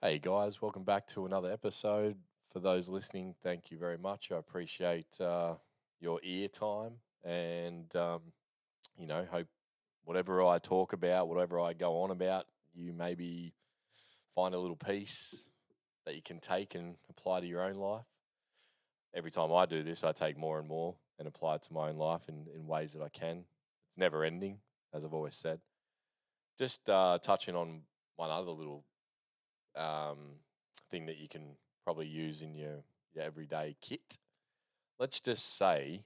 Hey guys, welcome back to another episode. For those listening, thank you very much. I appreciate uh, your ear time, and um, you know, hope whatever I talk about, whatever I go on about, you maybe find a little piece that you can take and apply to your own life. Every time I do this, I take more and more and apply it to my own life in, in ways that I can. It's never ending, as I've always said. Just uh, touching on one other little um, thing that you can probably use in your, your everyday kit. Let's just say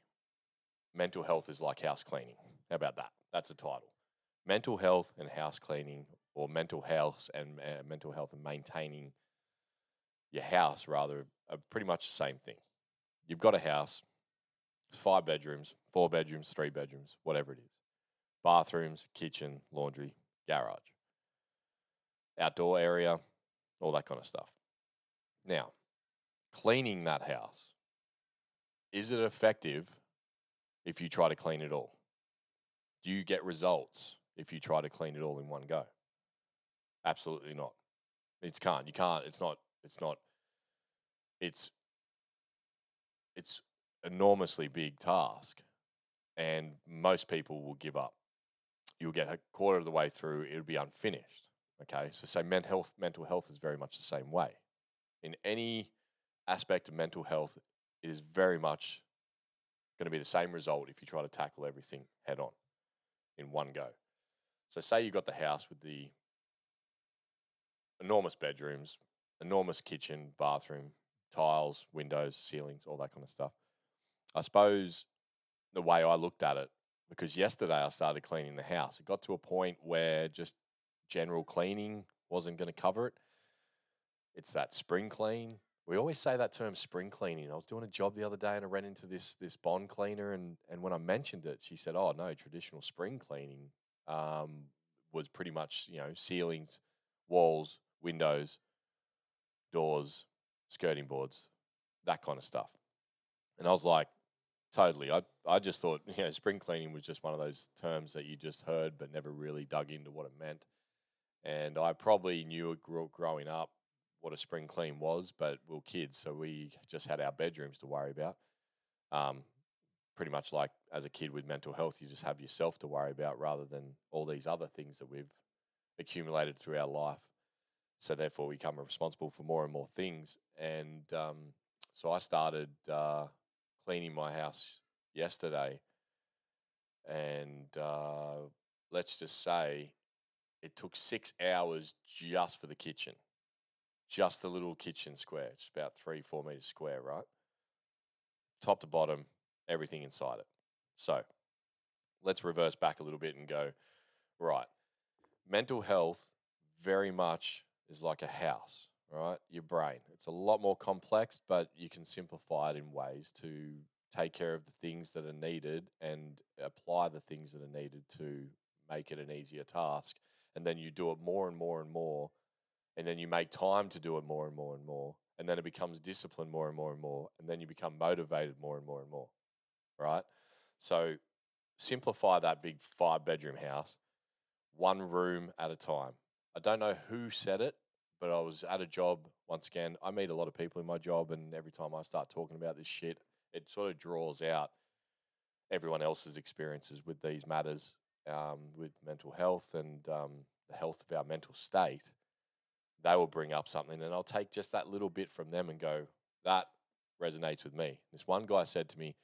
mental health is like house cleaning. How about that? That's a title. Mental health and house cleaning, or mental health and uh, mental health and maintaining your house, rather, are pretty much the same thing. You've got a house, five bedrooms, four bedrooms, three bedrooms, whatever it is, bathrooms, kitchen, laundry, garage, outdoor area, all that kind of stuff. Now, cleaning that house, is it effective if you try to clean it all? Do you get results if you try to clean it all in one go? Absolutely not. It's can't. You can't. It's not. It's not. It's it's enormously big task, and most people will give up. You'll get a quarter of the way through, it'll be unfinished. Okay, so say mental health, mental health is very much the same way. In any aspect of mental health, it is very much going to be the same result if you try to tackle everything head on in one go. So say you got the house with the enormous bedrooms, enormous kitchen, bathroom, tiles, windows, ceilings, all that kind of stuff. I suppose the way I looked at it, because yesterday I started cleaning the house, it got to a point where just general cleaning wasn't going to cover it. It's that spring clean. We always say that term spring cleaning. I was doing a job the other day and I ran into this this bond cleaner and and when I mentioned it, she said, "Oh no, traditional spring cleaning um, was pretty much you know ceilings, walls, windows, doors, skirting boards, that kind of stuff." And I was like, "Totally." I I just thought you know spring cleaning was just one of those terms that you just heard but never really dug into what it meant. And I probably knew growing up what a spring clean was, but we were kids, so we just had our bedrooms to worry about. Um, pretty much like as a kid with mental health, you just have yourself to worry about rather than all these other things that we've accumulated through our life. So therefore, we become responsible for more and more things. And um, so I started uh, cleaning my house yesterday, and uh, let's just say it took six hours just for the kitchen, just the little kitchen square. It's about three, four meters square, right? Top to bottom, everything inside it. So let's reverse back a little bit and go, right. Mental health very much is like a house, right? Your brain. It's a lot more complex, but you can simplify it in ways to take care of the things that are needed and apply the things that are needed to make it an easier task and then you do it more and more and more and then you make time to do it more and more and more and then it becomes discipline more and more and more and then you become motivated more and more and more right? So simplify that big five bedroom house one room at a time. I don't know who said it but i was at a job once again i meet a lot of people in my job and every time i start talking about this shit it sort of draws out everyone else's experiences with these matters um, with mental health and um, the health of our mental state, they will bring up something, and I'll take just that little bit from them and go, that resonates with me. This one guy said to me,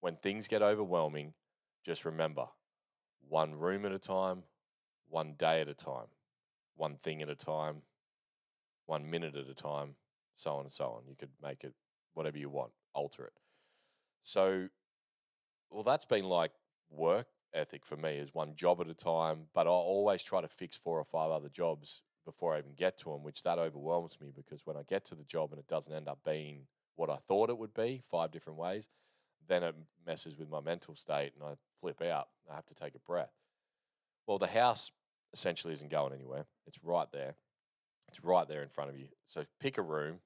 when things get overwhelming, just remember one room at a time, one day at a time, one thing at a time, one minute at a time, so on and so on. You could make it whatever you want, alter it. So, well, that's been like work ethic for me is one job at a time, but I always try to fix four or five other jobs before I even get to them, which that overwhelms me because when I get to the job and it doesn't end up being what I thought it would be, five different ways, then it messes with my mental state and I flip out. I have to take a breath. Well, the house essentially isn't going anywhere. It's right there. It's right there in front of you. So pick a room,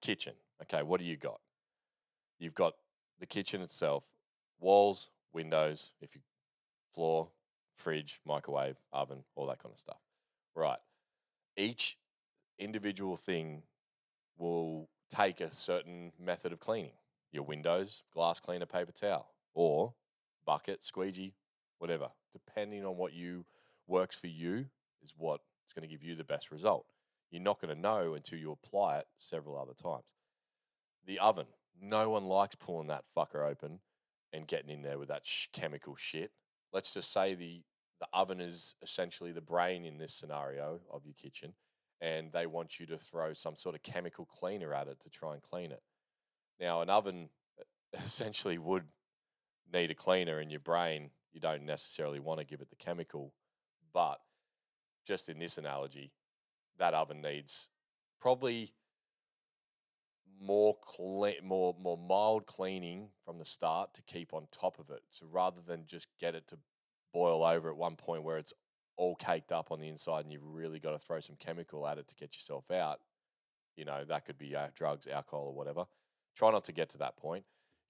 kitchen. Okay, what do you got? You've got the kitchen itself, walls, windows. If you floor, fridge, microwave, oven, all that kind of stuff. Right. Each individual thing will take a certain method of cleaning. Your windows, glass cleaner, paper towel, or bucket, squeegee, whatever. Depending on what you works for you is what is going to give you the best result. You're not going to know until you apply it several other times. The oven. No one likes pulling that fucker open and getting in there with that sh- chemical shit. Let's just say the the oven is essentially the brain in this scenario of your kitchen, and they want you to throw some sort of chemical cleaner at it to try and clean it. Now, an oven essentially would need a cleaner in your brain. You don't necessarily want to give it the chemical, but just in this analogy, that oven needs probably more clean, more more mild cleaning from the start to keep on top of it. So rather than just get it to boil over at one point where it's all caked up on the inside and you've really got to throw some chemical at it to get yourself out, you know, that could be uh, drugs, alcohol, or whatever. Try not to get to that point.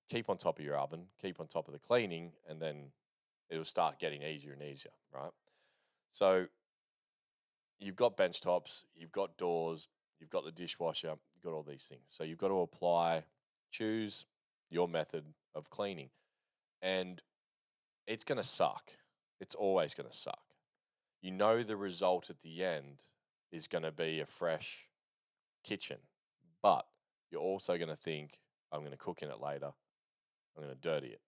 Keep on top of your oven, keep on top of the cleaning, and then it'll start getting easier and easier, right? So you've got bench tops, you've got doors, you've got the dishwasher, you've got all these things. So you've got to apply, choose your method of cleaning. And it's going to suck. It's always going to suck. You know the result at the end is going to be a fresh kitchen, but you're also going to think, I'm going to cook in it later. I'm going to dirty it.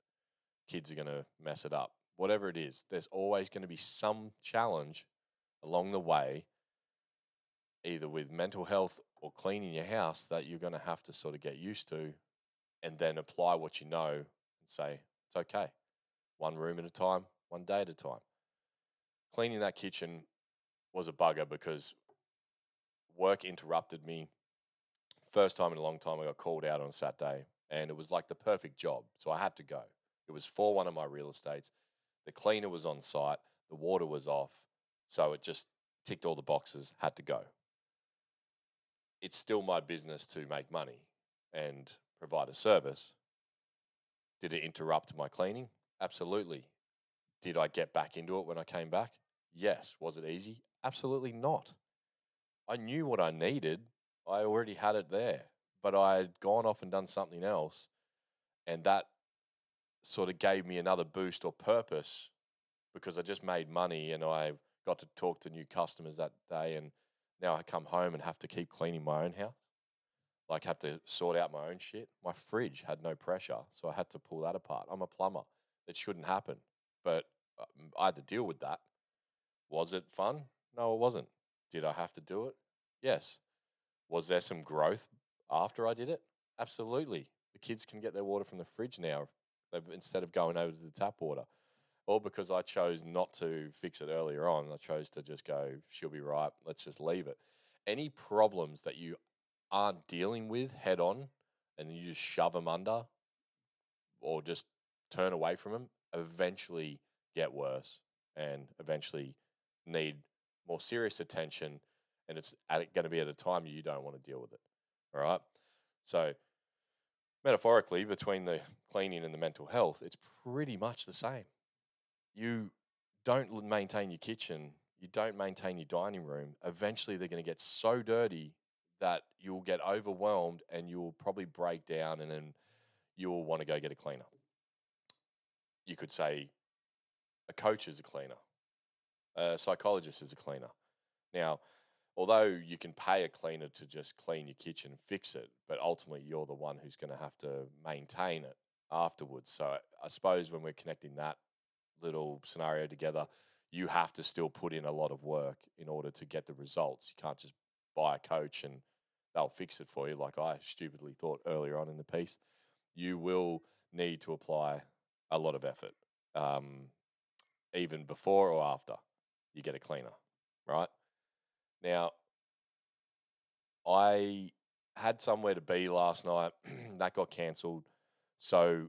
Kids are going to mess it up. Whatever it is, there's always going to be some challenge along the way, either with mental health or cleaning your house, that you're going to have to sort of get used to and then apply what you know and say, it's okay. One room at a time, one day at a time. Cleaning that kitchen was a bugger because work interrupted me. First time in a long time, I got called out on Saturday, and it was like the perfect job. So I had to go. It was for one of my real estates. The cleaner was on site, the water was off, so it just ticked all the boxes, had to go. It's still my business to make money and provide a service. Did it interrupt my cleaning? Absolutely. Did I get back into it when I came back? Yes. Was it easy? Absolutely not. I knew what I needed. I already had it there, but I had gone off and done something else. And that sort of gave me another boost or purpose because I just made money and I got to talk to new customers that day. And now I come home and have to keep cleaning my own house, like have to sort out my own shit. My fridge had no pressure, so I had to pull that apart. I'm a plumber. It shouldn't happen, but um, I had to deal with that. Was it fun? No, it wasn't. Did I have to do it? Yes. Was there some growth after I did it? Absolutely. The kids can get their water from the fridge now instead of going over to the tap water. Or because I chose not to fix it earlier on, I chose to just go, she'll be right, let's just leave it. Any problems that you aren't dealing with head on and you just shove them under or just turn away from them, eventually get worse and eventually need more serious attention. And it's going to be at a time you don't want to deal with it. All right. So, metaphorically, between the cleaning and the mental health, it's pretty much the same. You don't maintain your kitchen, you don't maintain your dining room. Eventually, they're going to get so dirty that you'll get overwhelmed and you'll probably break down and then you'll want to go get a cleaner. You could say a coach is a cleaner, a psychologist is a cleaner. Now, although you can pay a cleaner to just clean your kitchen and fix it, but ultimately you're the one who's going to have to maintain it afterwards. So I suppose when we're connecting that little scenario together, you have to still put in a lot of work in order to get the results. You can't just buy a coach and they'll fix it for you, like I stupidly thought earlier on in the piece. You will need to apply a lot of effort, um, even before or after you get a cleaner, right? Now, I had somewhere to be last night. that got cancelled. So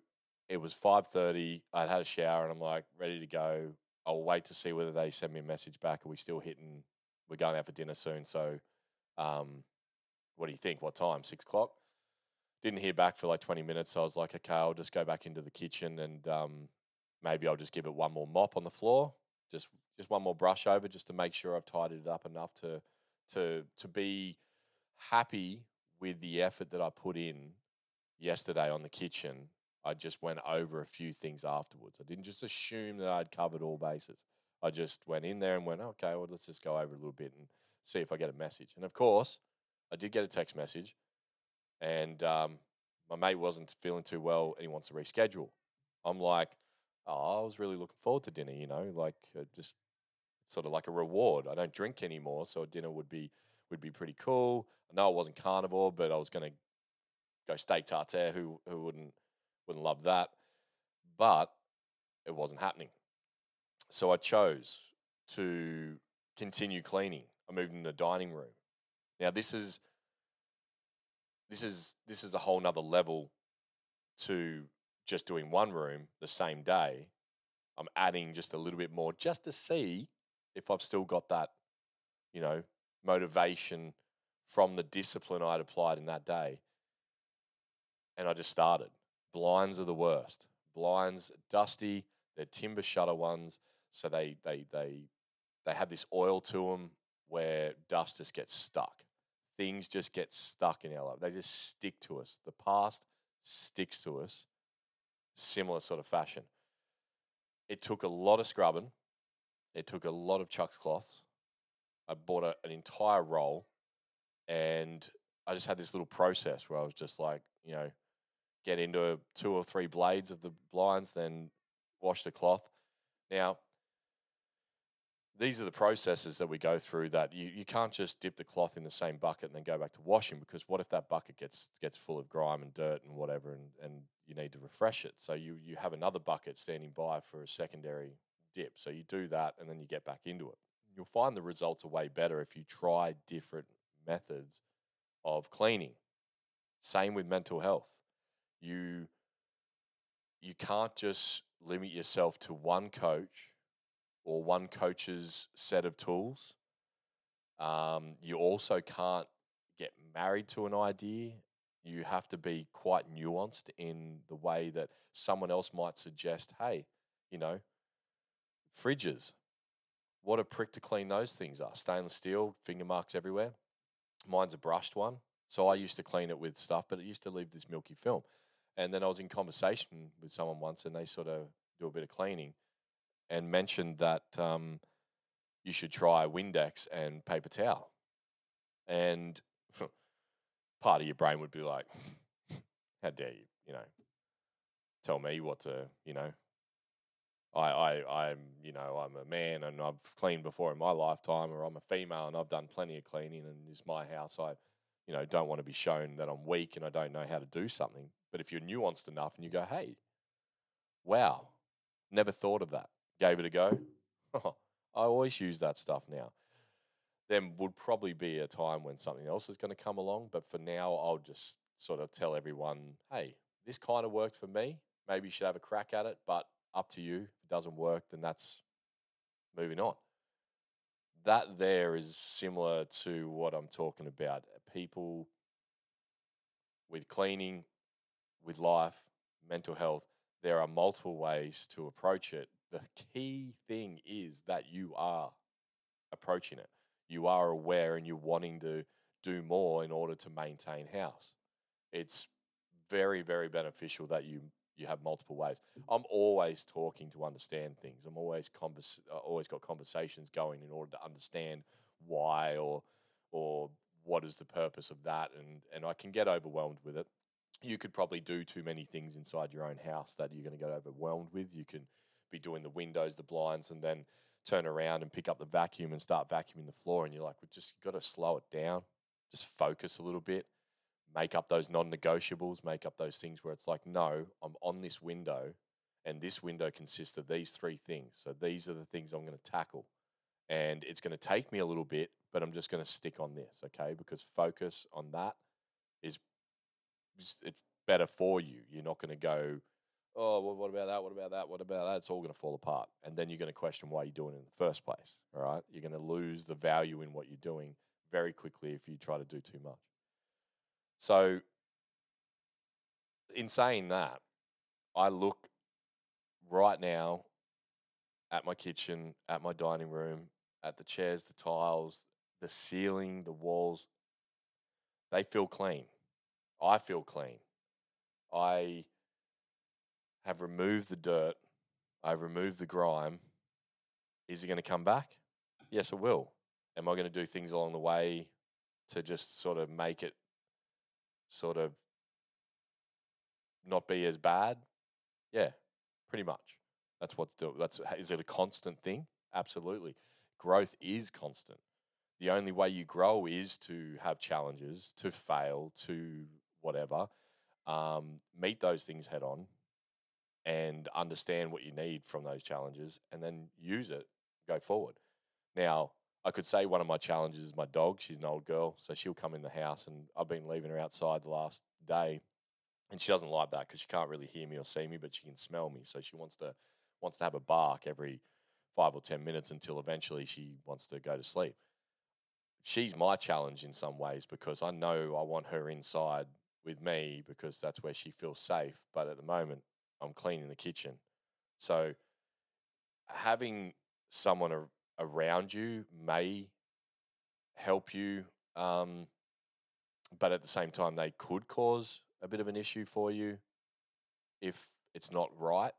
it was 5.30. I'd had a shower and I'm like, ready to go. I'll wait to see whether they send me a message back. Are we still hitting? We're going out for dinner soon. So um, what do you think? What time? Six o'clock? Didn't hear back for like 20 minutes. So I was like, okay, I'll just go back into the kitchen and um, maybe I'll just give it one more mop on the floor. Just just one more brush over just to make sure I've tidied it up enough to to to be happy with the effort that I put in yesterday on the kitchen, I just went over a few things afterwards. I didn't just assume that I'd covered all bases. I just went in there and went, okay, well, let's just go over a little bit and see if I get a message. And of course, I did get a text message, and um, my mate wasn't feeling too well and he wants to reschedule. I'm like, oh, I was really looking forward to dinner, you know, like uh, just sort of like a reward. I don't drink anymore, so a dinner would be would be pretty cool. I know it wasn't carnivore, but I was going to go steak tartare. Who who wouldn't wouldn't love that? But it wasn't happening. So I chose to continue cleaning. I moved in the dining room. Now this is this is this is a whole nother level to just doing one room the same day. I'm adding just a little bit more just to see if I've still got that, you know, motivation from the discipline I'd applied in that day. And I just started. Blinds are the worst. Blinds, dusty, they're timber shutter ones. So they they they they have this oil to them where dust just gets stuck. Things just get stuck in our life. They just stick to us. The past sticks to us. Similar sort of fashion. It took a lot of scrubbing. It took a lot of Chux cloths. I bought a, an entire roll and I just had this little process where I was just like, you know, get into two or three blades of the blinds, then wash the cloth. Now, these are the processes that we go through that you, you can't just dip the cloth in the same bucket and then go back to washing because what if that bucket gets gets full of grime and dirt and whatever and, and you need to refresh it. So you you have another bucket standing by for a secondary dip. So you do that and then you get back into it. You'll find the results are way better if you try different methods of cleaning. Same with mental health. You you can't just limit yourself to one coach or one coach's set of tools. Um, you also can't get married to an idea. You have to be quite nuanced in the way that someone else might suggest, hey, you know, fridges. What a prick to clean those things are. Stainless steel, finger marks everywhere. Mine's a brushed one. So I used to clean it with stuff, but it used to leave this milky film. And then I was in conversation with someone once and they sort of do a bit of cleaning and mentioned that um, you should try Windex and paper towel. And part of your brain would be like, how dare you, you know, tell me what to, you know, I, I, I'm, you know, I'm a man and I've cleaned before in my lifetime, or I'm a female and I've done plenty of cleaning and it's my house. I, you know, don't want to be shown that I'm weak and I don't know how to do something. But if you're nuanced enough and you go, hey, wow, never thought of that, gave it a go. I always use that stuff now. Then would probably be a time when something else is going to come along. But for now, I'll just sort of tell everyone, hey, this kind of worked for me. Maybe you should have a crack at it, but up to you. If it doesn't work, then that's moving on. That there is similar to what I'm talking about. People with cleaning, with life, mental health, there are multiple ways to approach it. The key thing is that you are approaching it. You are aware and you're wanting to do more in order to maintain house. It's very, very beneficial that you you have multiple ways. I'm always talking to understand things. I'm always convers- uh, always got conversations going in order to understand why or or what is the purpose of that and and I can get overwhelmed with it. You could probably do too many things inside your own house that you're going to get overwhelmed with. You can be doing the windows, the blinds and then turn around and pick up the vacuum and start vacuuming the floor and you're like, "We just got to slow it down. Just focus a little bit." make up those non-negotiables, make up those things where it's like, no, I'm on this window, and this window consists of these three things. So these are the things I'm going to tackle, and it's going to take me a little bit, but I'm just going to stick on this, okay? Because focus on that is it's better for you. You're not going to go, oh, well, what about that? What about that? What about that? It's all going to fall apart, and then you're going to question why you're doing it in the first place. All right, you're going to lose the value in what you're doing very quickly if you try to do too much. So, in saying that, I look right now at my kitchen, at my dining room, at the chairs, the tiles, the ceiling, the walls, they feel clean. I feel clean. I have removed the dirt. I've removed the grime. Is it going to come back? Yes, it will. Am I going to do things along the way to just sort of make it sort of not be as bad? Yeah, pretty much. That's what's do. That's is it a constant thing? Absolutely. Growth is constant. The only way you grow is to have challenges, to fail, to whatever. Um, meet those things head on, and understand what you need from those challenges, and then use it. Go forward. Now, I could say one of my challenges is my dog. She's an old girl, so she'll come in the house, and I've been leaving her outside the last day, and she doesn't like that because she can't really hear me or see me, but she can smell me. So she wants to wants to have a bark every five or ten minutes until eventually she wants to go to sleep. She's my challenge in some ways because I know I want her inside with me because that's where she feels safe. But at the moment, I'm cleaning the kitchen, so having someone ar- around you may help you, um, but at the same time, they could cause a bit of an issue for you if it's not right.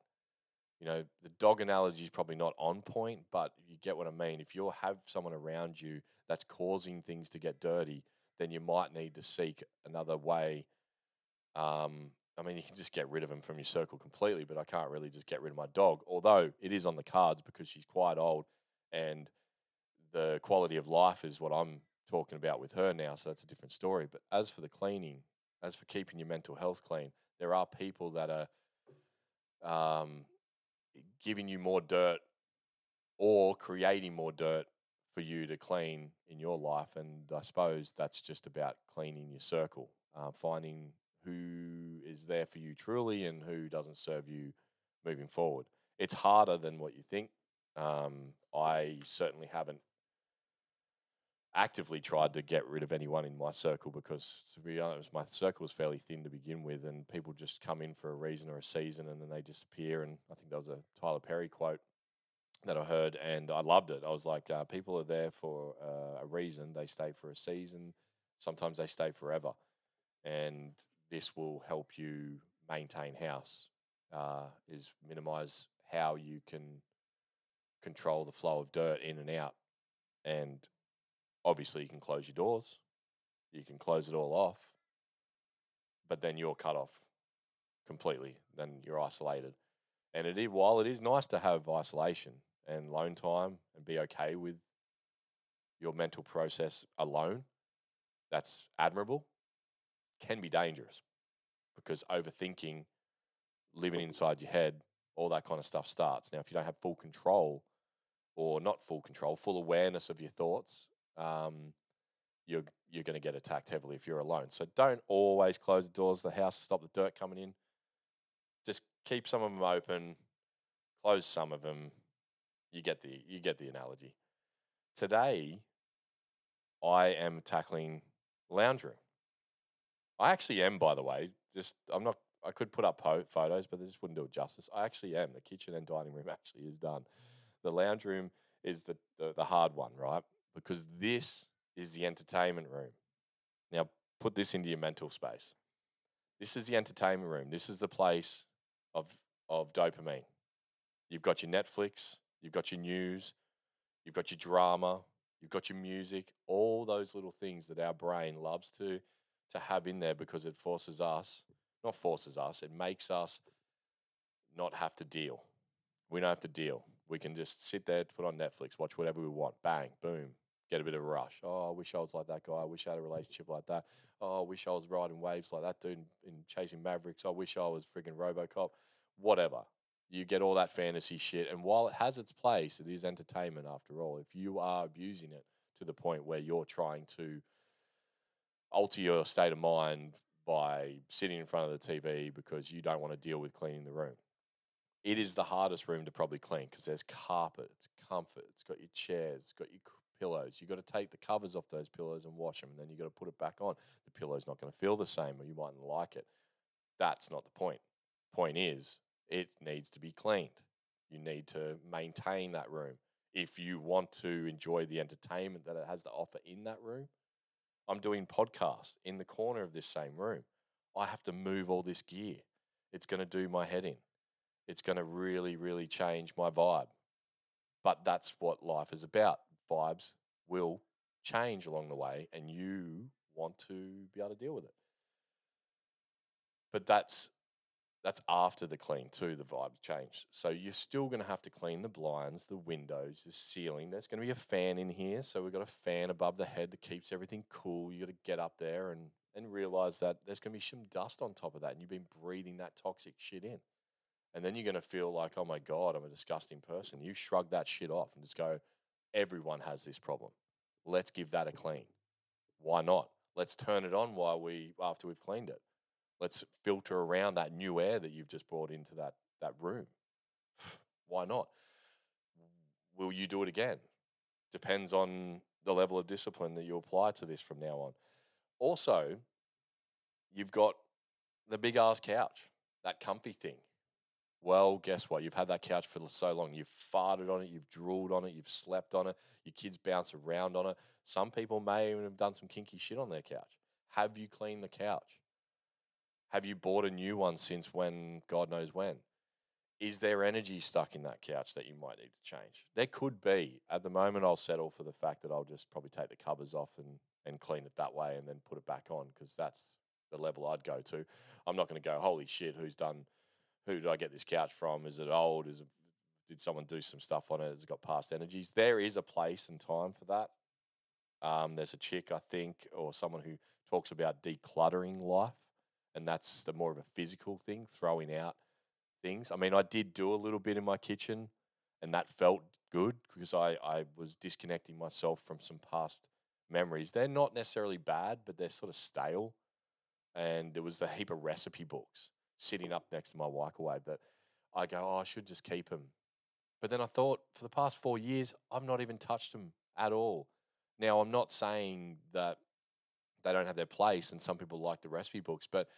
You know, the dog analogy is probably not on point, but you get what I mean. If you have someone around you that's causing things to get dirty, then you might need to seek another way. Um, I mean, you can just get rid of them from your circle completely, but I can't really just get rid of my dog. Although it is on the cards because she's quite old, and the quality of life is what I'm talking about with her now. So that's a different story. But as for the cleaning, as for keeping your mental health clean, there are people that are um, giving you more dirt or creating more dirt for you to clean in your life. And I suppose that's just about cleaning your circle, uh, finding who is there for you truly and who doesn't serve you moving forward. It's harder than what you think. Um, I certainly haven't actively tried to get rid of anyone in my circle because, to be honest, my circle was fairly thin to begin with, and people just come in for a reason or a season and then they disappear. And I think that was a Tyler Perry quote that I heard, and I loved it. I was like, uh, people are there for uh, a reason. They stay for a season. Sometimes they stay forever, and this will help you maintain house. Uh, is minimize how you can control the flow of dirt in and out, and obviously you can close your doors, you can close it all off, but then you're cut off completely. Then you're isolated. And it is, while it is nice to have isolation and lone time and be okay with your mental process alone, that's admirable, can be dangerous because overthinking, living inside your head, all that kind of stuff starts. Now, if you don't have full control or not full control, full awareness of your thoughts, um, you're you're going to get attacked heavily if you're alone. So don't always close the doors of the house to stop the dirt coming in. Just keep some of them open, close some of them. You get the you get the analogy. Today, I am tackling lounge room. I actually am, by the way. Just I'm not. I could put up po- photos, but this wouldn't do it justice. I actually am. The kitchen and dining room actually is done. The lounge room is the, the, the hard one, right? Because this is the entertainment room. Now, put this into your mental space. This is the entertainment room. This is the place of of dopamine. You've got your Netflix, you've got your news, you've got your drama, you've got your music, all those little things that our brain loves to to have in there because it forces us, not forces us, it makes us not have to deal. We don't have to deal. We can just sit there, put on Netflix, watch whatever we want, bang, boom, get a bit of a rush. Oh, I wish I was like that guy. I wish I had a relationship like that. Oh, I wish I was riding waves like that dude in, in Chasing Mavericks. I wish I was friggin' Robocop. Whatever. You get all that fantasy shit. And while it has its place, it is entertainment after all. If you are abusing it to the point where you're trying to alter your state of mind by sitting in front of the TV because you don't want to deal with cleaning the room. It is the hardest room to probably clean because there's carpet, it's comfort, it's got your chairs, it's got your pillows. You've got to take the covers off those pillows and wash them, and then you've got to put it back on. The pillow's not going to feel the same, or you mightn't like it. That's not the point. Point is, it needs to be cleaned. You need to maintain that room. if you want to enjoy the entertainment that it has to offer in that room. I'm doing podcasts in the corner of this same room. I have to move all this gear. It's going to do my head in. It's going to really, really change my vibe. But that's what life is about. Vibes will change along the way, and you want to be able to deal with it. But that's that's after the clean too. The vibes changed, so you're still going to have to clean the blinds, the windows, the ceiling. There's going to be a fan in here, so we've got a fan above the head that keeps everything cool. You got to get up there and and realize that there's going to be some dust on top of that, and you've been breathing that toxic shit in. And then you're going to feel like, oh my God, I'm a disgusting person. You shrug that shit off and just go, everyone has this problem. Let's give that a clean. Why not? Let's turn it on while we after we've cleaned it. Let's filter around that new air that you've just brought into that that room. Why not? Will you do it again? Depends on the level of discipline that you apply to this from now on. Also, you've got the big ass couch, that comfy thing. Well, guess what? You've had that couch for so long. You've farted on it, you've drooled on it, you've slept on it, your kids bounce around on it. Some people may even have done some kinky shit on their couch. Have you cleaned the couch? Have you bought a new one since when, God knows when? Is there energy stuck in that couch that you might need to change? There could be. At the moment, I'll settle for the fact that I'll just probably take the covers off and, and clean it that way and then put it back on because that's the level I'd go to. I'm not going to go, holy shit, who's done who did I get this couch from? Is it old? Is it, did someone do some stuff on it? Has it got past energies? There is a place and time for that. Um, there's a chick, I think, or someone who talks about decluttering life, and that's the more of a physical thing, throwing out things. I mean, I did do a little bit in my kitchen, and that felt good because I, I was disconnecting myself from some past memories. They're not necessarily bad, but they're sort of stale. And there was the heap of recipe books sitting up next to my microwave that I go, oh, I should just keep them. But then I thought for the past four years, I've not even touched them at all. Now, I'm not saying that they don't have their place and some people like the recipe books, but,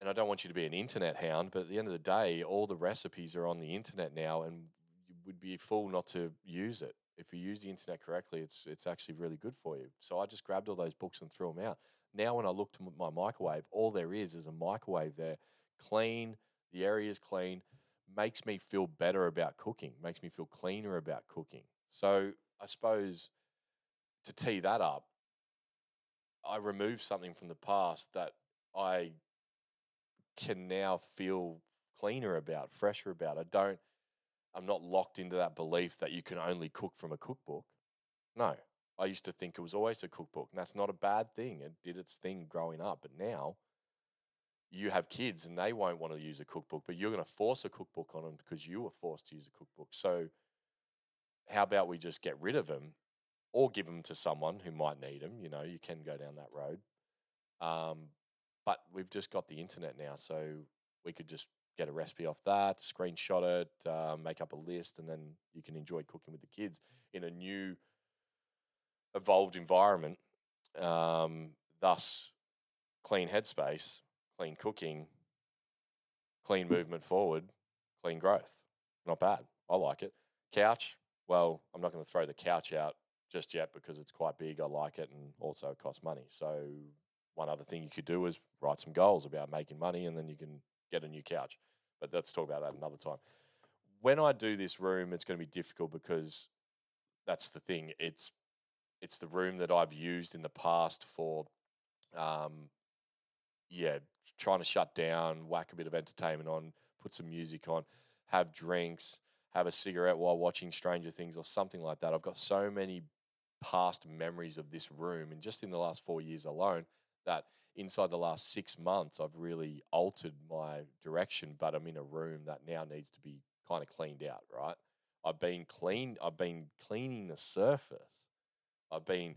and I don't want you to be an internet hound, but at the end of the day, all the recipes are on the internet now and you would be a fool not to use it. If you use the internet correctly, it's, it's actually really good for you. So I just grabbed all those books and threw them out. Now, when I look to my microwave, all there is is a microwave there, clean, the area is clean, makes me feel better about cooking, makes me feel cleaner about cooking. So I suppose to tee that up, I remove something from the past that I can now feel cleaner about, fresher about. I don't, I'm not locked into that belief that you can only cook from a cookbook. No, I used to think it was always a cookbook, and that's not a bad thing. It did its thing growing up, but now you have kids and they won't want to use a cookbook, but you're going to force a cookbook on them because you were forced to use a cookbook. So, how about we just get rid of them or give them to someone who might need them? You know, you can go down that road. Um, but we've just got the internet now, so we could just get a recipe off that, screenshot it, uh, make up a list, and then you can enjoy cooking with the kids in a new evolved environment, um, thus clean headspace, clean cooking, clean movement forward, clean growth. Not bad. I like it. Couch, well, I'm not going to throw the couch out just yet because it's quite big. I like it and also it costs money. So, one other thing you could do is write some goals about making money and then you can get a new couch. But let's talk about that another time. When I do this room, it's going to be difficult because that's the thing. It's it's the room that I've used in the past for, um, yeah, trying to shut down, whack a bit of entertainment on, put some music on, have drinks, have a cigarette while watching Stranger Things or something like that. I've got so many past memories of this room, and just in the last four years alone, that inside the last six months, I've really altered my direction. But I'm in a room that now needs to be kind of cleaned out, right? I've been clean. I've been cleaning the surface I've been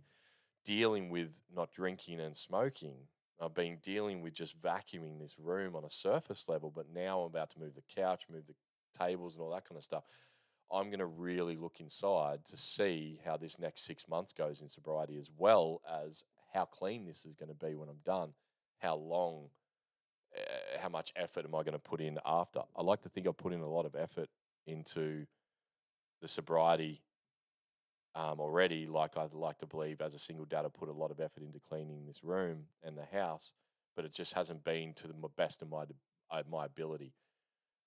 dealing with not drinking and smoking. I've been dealing with just vacuuming this room on a surface level, but now I'm about to move the couch, move the tables, and all that kind of stuff. I'm going to really look inside to see how this next six months goes in sobriety, as well as how clean this is going to be when I'm done, how long, uh, how much effort am I going to put in after. I like to think I put in a lot of effort into the sobriety um, already. Like I'd like to believe, as a single dad, I put a lot of effort into cleaning this room and the house, but it just hasn't been to the best of my my ability.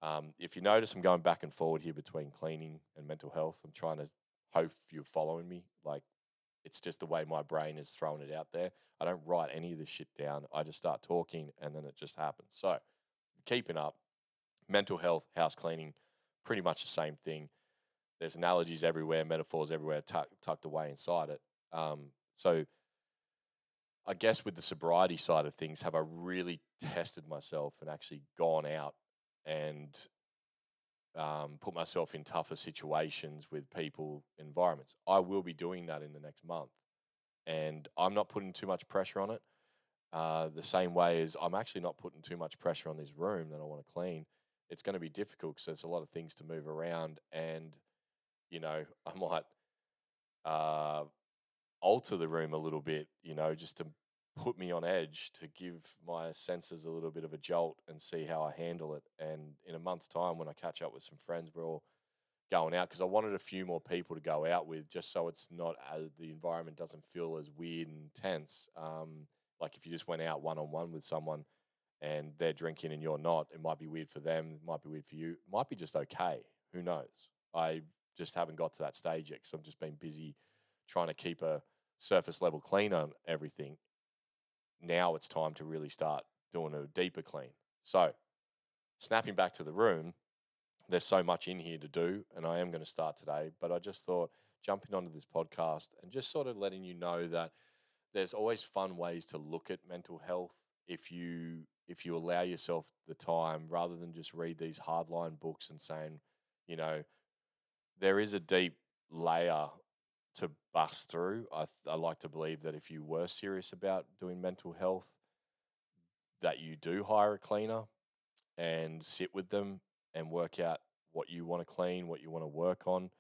Um, if you notice, I'm going back and forward here between cleaning and mental health. I'm trying to hope you're following me. Like it's just the way my brain is throwing it out there. I don't write any of this shit down. I just start talking and then it just happens. So, keeping up, mental health, house cleaning, pretty much the same thing. There's analogies everywhere, metaphors everywhere, tuck, tucked away inside it. Um, so, I guess with the sobriety side of things, have I really tested myself and actually gone out and um, put myself in tougher situations with people, environments? I will be doing that in the next month. And I'm not putting too much pressure on it. Uh, the same way as I'm actually not putting too much pressure on this room that I want to clean. It's going to be difficult because there's a lot of things to move around, and you know I might uh, alter the room a little bit, you know, just to put me on edge to give my senses a little bit of a jolt and see how I handle it. And in a month's time, when I catch up with some friends, we're all going out because I wanted a few more people to go out with, just so it's not the environment doesn't feel as weird and tense. Um, like if you just went out one on one with someone and they're drinking and you're not, it might be weird for them. It might be weird for you. It might be just okay. Who knows? I just haven't got to that stage yet because I've just been busy trying to keep a surface level clean on everything. Now it's time to really start doing a deeper clean. So, snapping back to the room, there's so much in here to do, and I am going to start today. But I just thought jumping onto this podcast and just sort of letting you know that there's always fun ways to look at mental health if you if you allow yourself the time rather than just read these hardline books and saying, you know, there is a deep layer to bust through. I, I like to believe that if you were serious about doing mental health, that you do hire a cleaner and sit with them and work out what you want to clean, what you want to work on.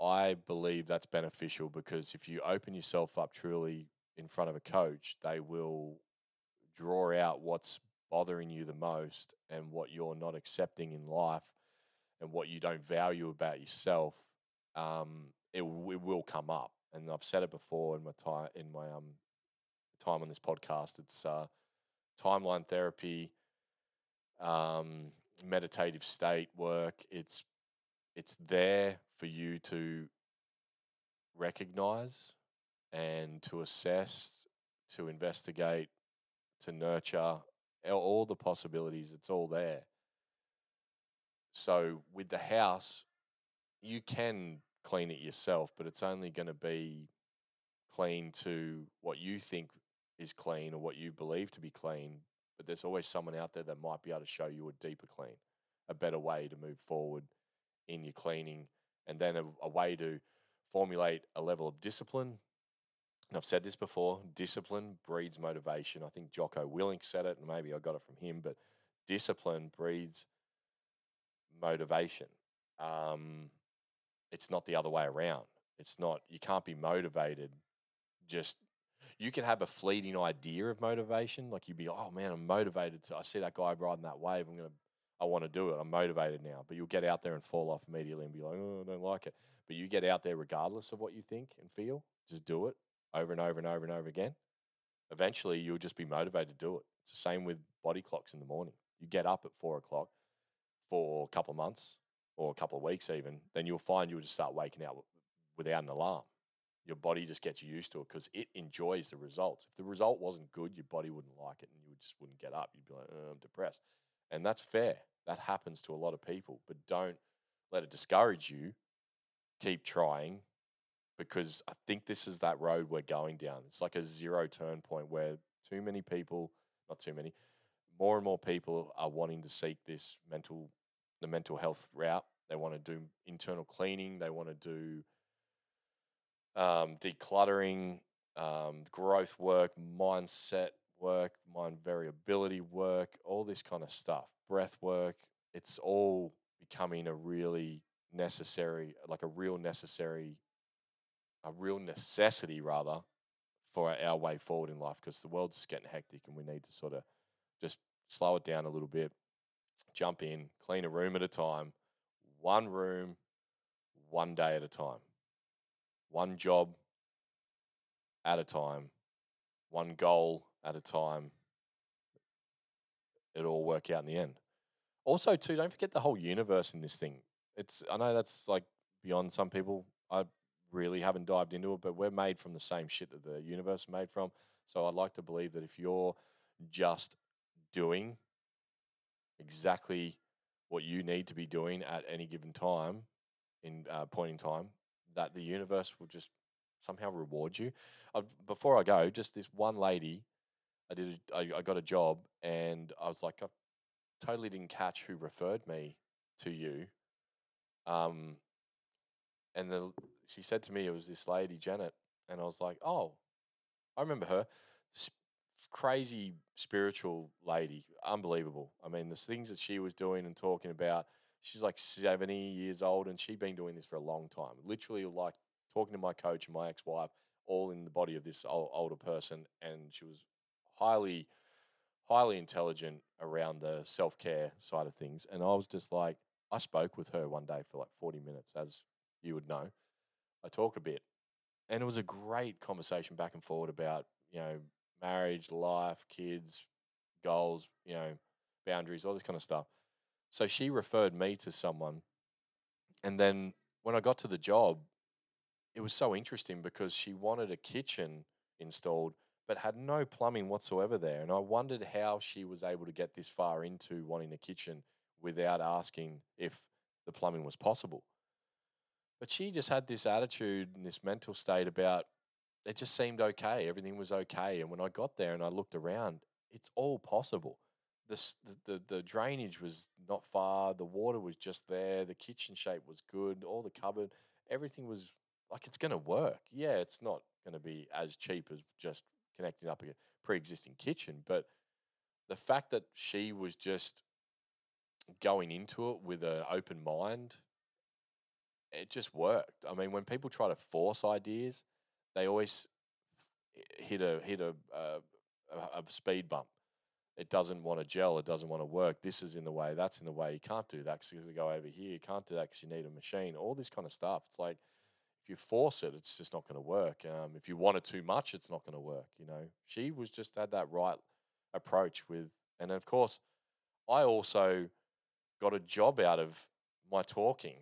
I believe that's beneficial because if you open yourself up truly in front of a coach, they will draw out what's bothering you the most and what you're not accepting in life and what you don't value about yourself. Um, it, it will come up, and I've said it before in my time in my um time on this podcast. It's uh, timeline therapy, um, meditative state work. It's it's there for you to recognize and to assess, to investigate, to nurture all- all the possibilities. It's all there. So with the house, you can clean it yourself, but it's only going to be clean to what you think is clean or what you believe to be clean. But there's always someone out there that might be able to show you a deeper clean, a better way to move forward in your cleaning, and then a, a way to formulate a level of discipline. And I've said this before discipline breeds motivation. I think Jocko Willink said it, and maybe I got it from him, but discipline breeds motivation. Um, it's not the other way around. It's not, you can't be motivated just, you can have a fleeting idea of motivation. Like you'd be, oh man, I'm motivated to, I see that guy riding that wave. I'm to, I want to do it. I'm motivated now. But you'll get out there and fall off immediately and be like, oh, I don't like it. But you get out there regardless of what you think and feel, just do it over and over and over and over again. Eventually, you'll just be motivated to do it. It's the same with body clocks in the morning. You get up at four o'clock for a couple of months or a couple of weeks, even, then you'll find you'll just start waking up without an alarm. Your body just gets used to it because it enjoys the results. If the result wasn't good, your body wouldn't like it and you just wouldn't get up. You'd be like, oh, I'm depressed. And that's fair. That happens to a lot of people, but don't let it discourage you. Keep trying because I think this is that road we're going down. It's like a zero turn point where too many people, not too many, more and more people are wanting to seek this mental, the mental health route. They want to do internal cleaning. They want to do um, decluttering, um, growth work, mindset work, mind variability work, all this kind of stuff, breath work. It's all becoming a really necessary, like a real necessary, a real necessity rather for our way forward in life because the world's getting hectic and we need to sort of just slow it down a little bit, jump in, clean a room at a time, one room, one day at a time. one job at a time, one goal at a time. It'll all work out in the end. Also, too, don't forget the whole universe in this thing. It's I know that's like beyond some people. I really haven't dived into it, but we're made from the same shit that the universe made from. So I'd like to believe that if you're just doing exactly what you need to be doing at any given time, in uh, point in time, that the universe will just somehow reward you. before I go, just this one lady, I did, a, I, I got a job, and I was like, I totally didn't catch who referred me to you. Um, and the, she said to me it was this lady Janet, and I was like, oh, I remember her. Crazy spiritual lady, unbelievable. I mean, the things that she was doing and talking about. She's like seventy years old, and she'd been doing this for a long time. Literally, like talking to my coach and my ex-wife, all in the body of this old, older person, and she was highly, highly intelligent around the self-care side of things. And I was just like, I spoke with her one day for like forty minutes, as you would know. I talk a bit, and it was a great conversation back and forward about you know marriage, life, kids, goals, you know, boundaries, all this kind of stuff. So she referred me to someone, and then when I got to the job, it was so interesting because she wanted a kitchen installed but had no plumbing whatsoever there. And I wondered how she was able to get this far into wanting a kitchen without asking if the plumbing was possible. But she just had this attitude and this mental state about it just seemed okay. Everything was okay. And when I got there and I looked around, it's all possible. The, the, the drainage was not far. The water was just there. The kitchen shape was good. All the cupboard, everything was like it's going to work. Yeah, it's not going to be as cheap as just connecting up a pre-existing kitchen, but the fact that she was just going into it with an open mind, it just worked. I mean, when people try to force ideas, they always hit a hit a, a, a speed bump. It doesn't want to gel. It doesn't want to work. This is in the way. That's in the way. You can't do that because you go over here. You can't do that because you need a machine. All this kind of stuff. It's like if you force it, it's just not going to work. Um, if you want it too much, it's not going to work. You know, she was just had that right approach with, and of course, I also got a job out of my talking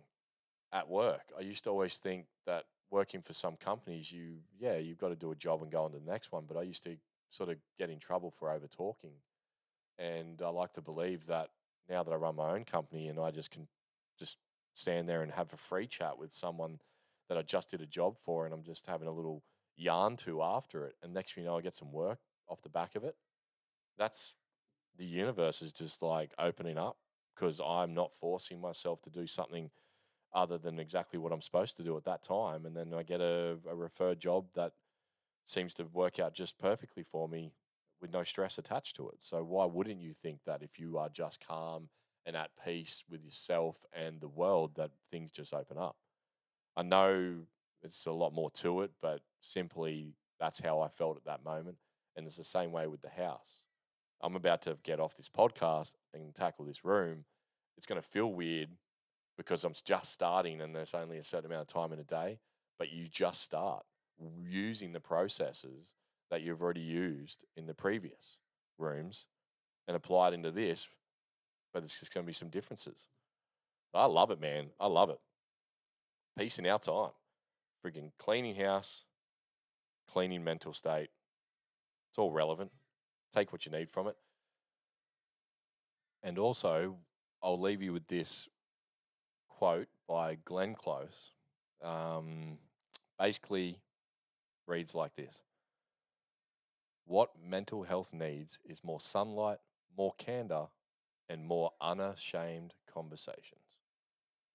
at work. I used to always think that working for some companies, you yeah, you've got to do a job and go on to the next one. But I used to sort of get in trouble for over talking, and I like to believe that now that I run my own company and I just can just stand there and have a free chat with someone that I just did a job for, and I'm just having a little yarn to after it, and next thing you know, I get some work off the back of it. That's the universe is just like opening up because I'm not forcing myself to do something other than exactly what I'm supposed to do at that time. And then I get a, a referred job that seems to work out just perfectly for me with no stress attached to it. So why wouldn't you think that if you are just calm and at peace with yourself and the world that things just open up? I know it's a lot more to it, but simply that's how I felt at that moment. And it's the same way with the house. I'm about to get off this podcast and tackle this room. It's going to feel weird because I'm just starting and there's only a certain amount of time in a day, but you just start using the processes that you've already used in the previous rooms and apply it into this, but there's just going to be some differences. I love it, man. I love it. Peace in our time. Freaking cleaning house, cleaning mental state. It's all relevant. Take what you need from it. And also, I'll leave you with this quote by Glenn Close um, basically reads like this What mental health needs is more sunlight, more candor, and more unashamed conversations.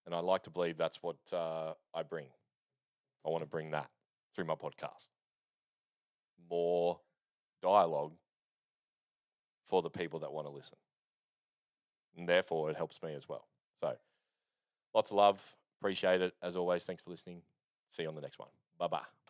And I like to believe that's what uh, I bring. I want to bring that through my podcast. More dialogue for the people that want to listen. And therefore, it helps me as well. Lots of love. Appreciate it. As always, thanks for listening. See you on the next one. Bye bye.